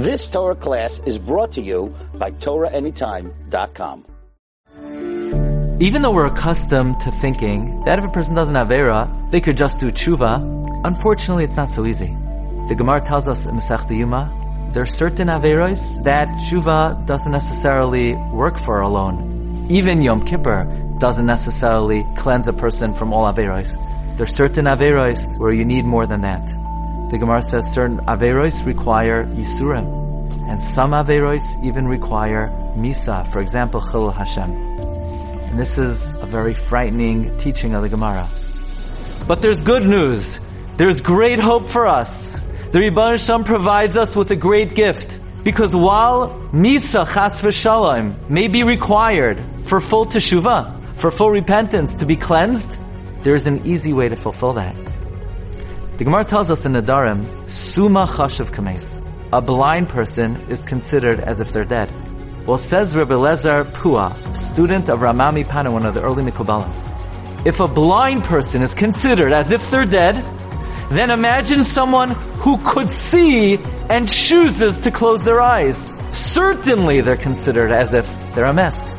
This Torah class is brought to you by TorahAnytime.com. Even though we're accustomed to thinking that if a person does an Avera, they could just do tshuva, unfortunately it's not so easy. The Gemara tells us in Masech Yuma, there are certain Averos that tshuva doesn't necessarily work for alone. Even Yom Kippur doesn't necessarily cleanse a person from all Averos. There are certain Averos where you need more than that. The Gemara says certain Averos require Yisurim, and some Averos even require Misa, for example, Chil Hashem. And this is a very frightening teaching of the Gemara. But there's good news. There's great hope for us. The Rebbe Shem provides us with a great gift. Because while Misa Chas V'Shalom may be required for full teshuvah, for full repentance to be cleansed, there is an easy way to fulfill that. The Gemara tells us in Nedarim, Suma Chashav Kames. A blind person is considered as if they're dead. Well, says Rebbe Lezer Pua, student of Rama MiPano, one of the early Mikubalim. If a blind person is considered as if they're dead, then imagine someone who could see and chooses to close their eyes. Certainly they're considered as if they're a mess.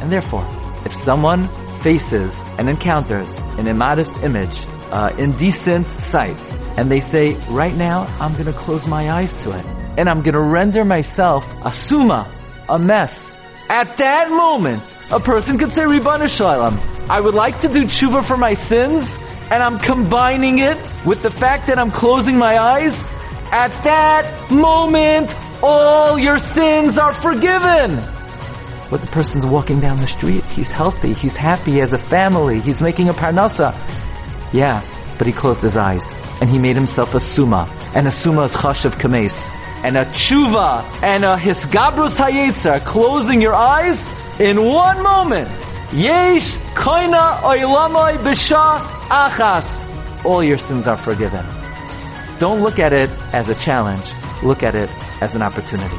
And therefore, if someone faces and encounters an immodest image, uh, indecent sight, and they say, right now, I'm gonna close my eyes to it, and I'm gonna render myself a suma, a mess. At that moment, a person could say, Ribbana Shalom, I would like to do tshuva for my sins, and I'm combining it with the fact that I'm closing my eyes. At that moment, all your sins are forgiven. But the person's walking down the street. He's healthy. He's happy. He has a family. He's making a parnasa. Yeah, but he closed his eyes and he made himself a suma. And a suma is chashav kames. And a tshuva and a hisgabrus hayetzer, closing your eyes in one moment. Yesh koina oilamai b'sha achas. All your sins are forgiven. Don't look at it as a challenge. Look at it as an opportunity.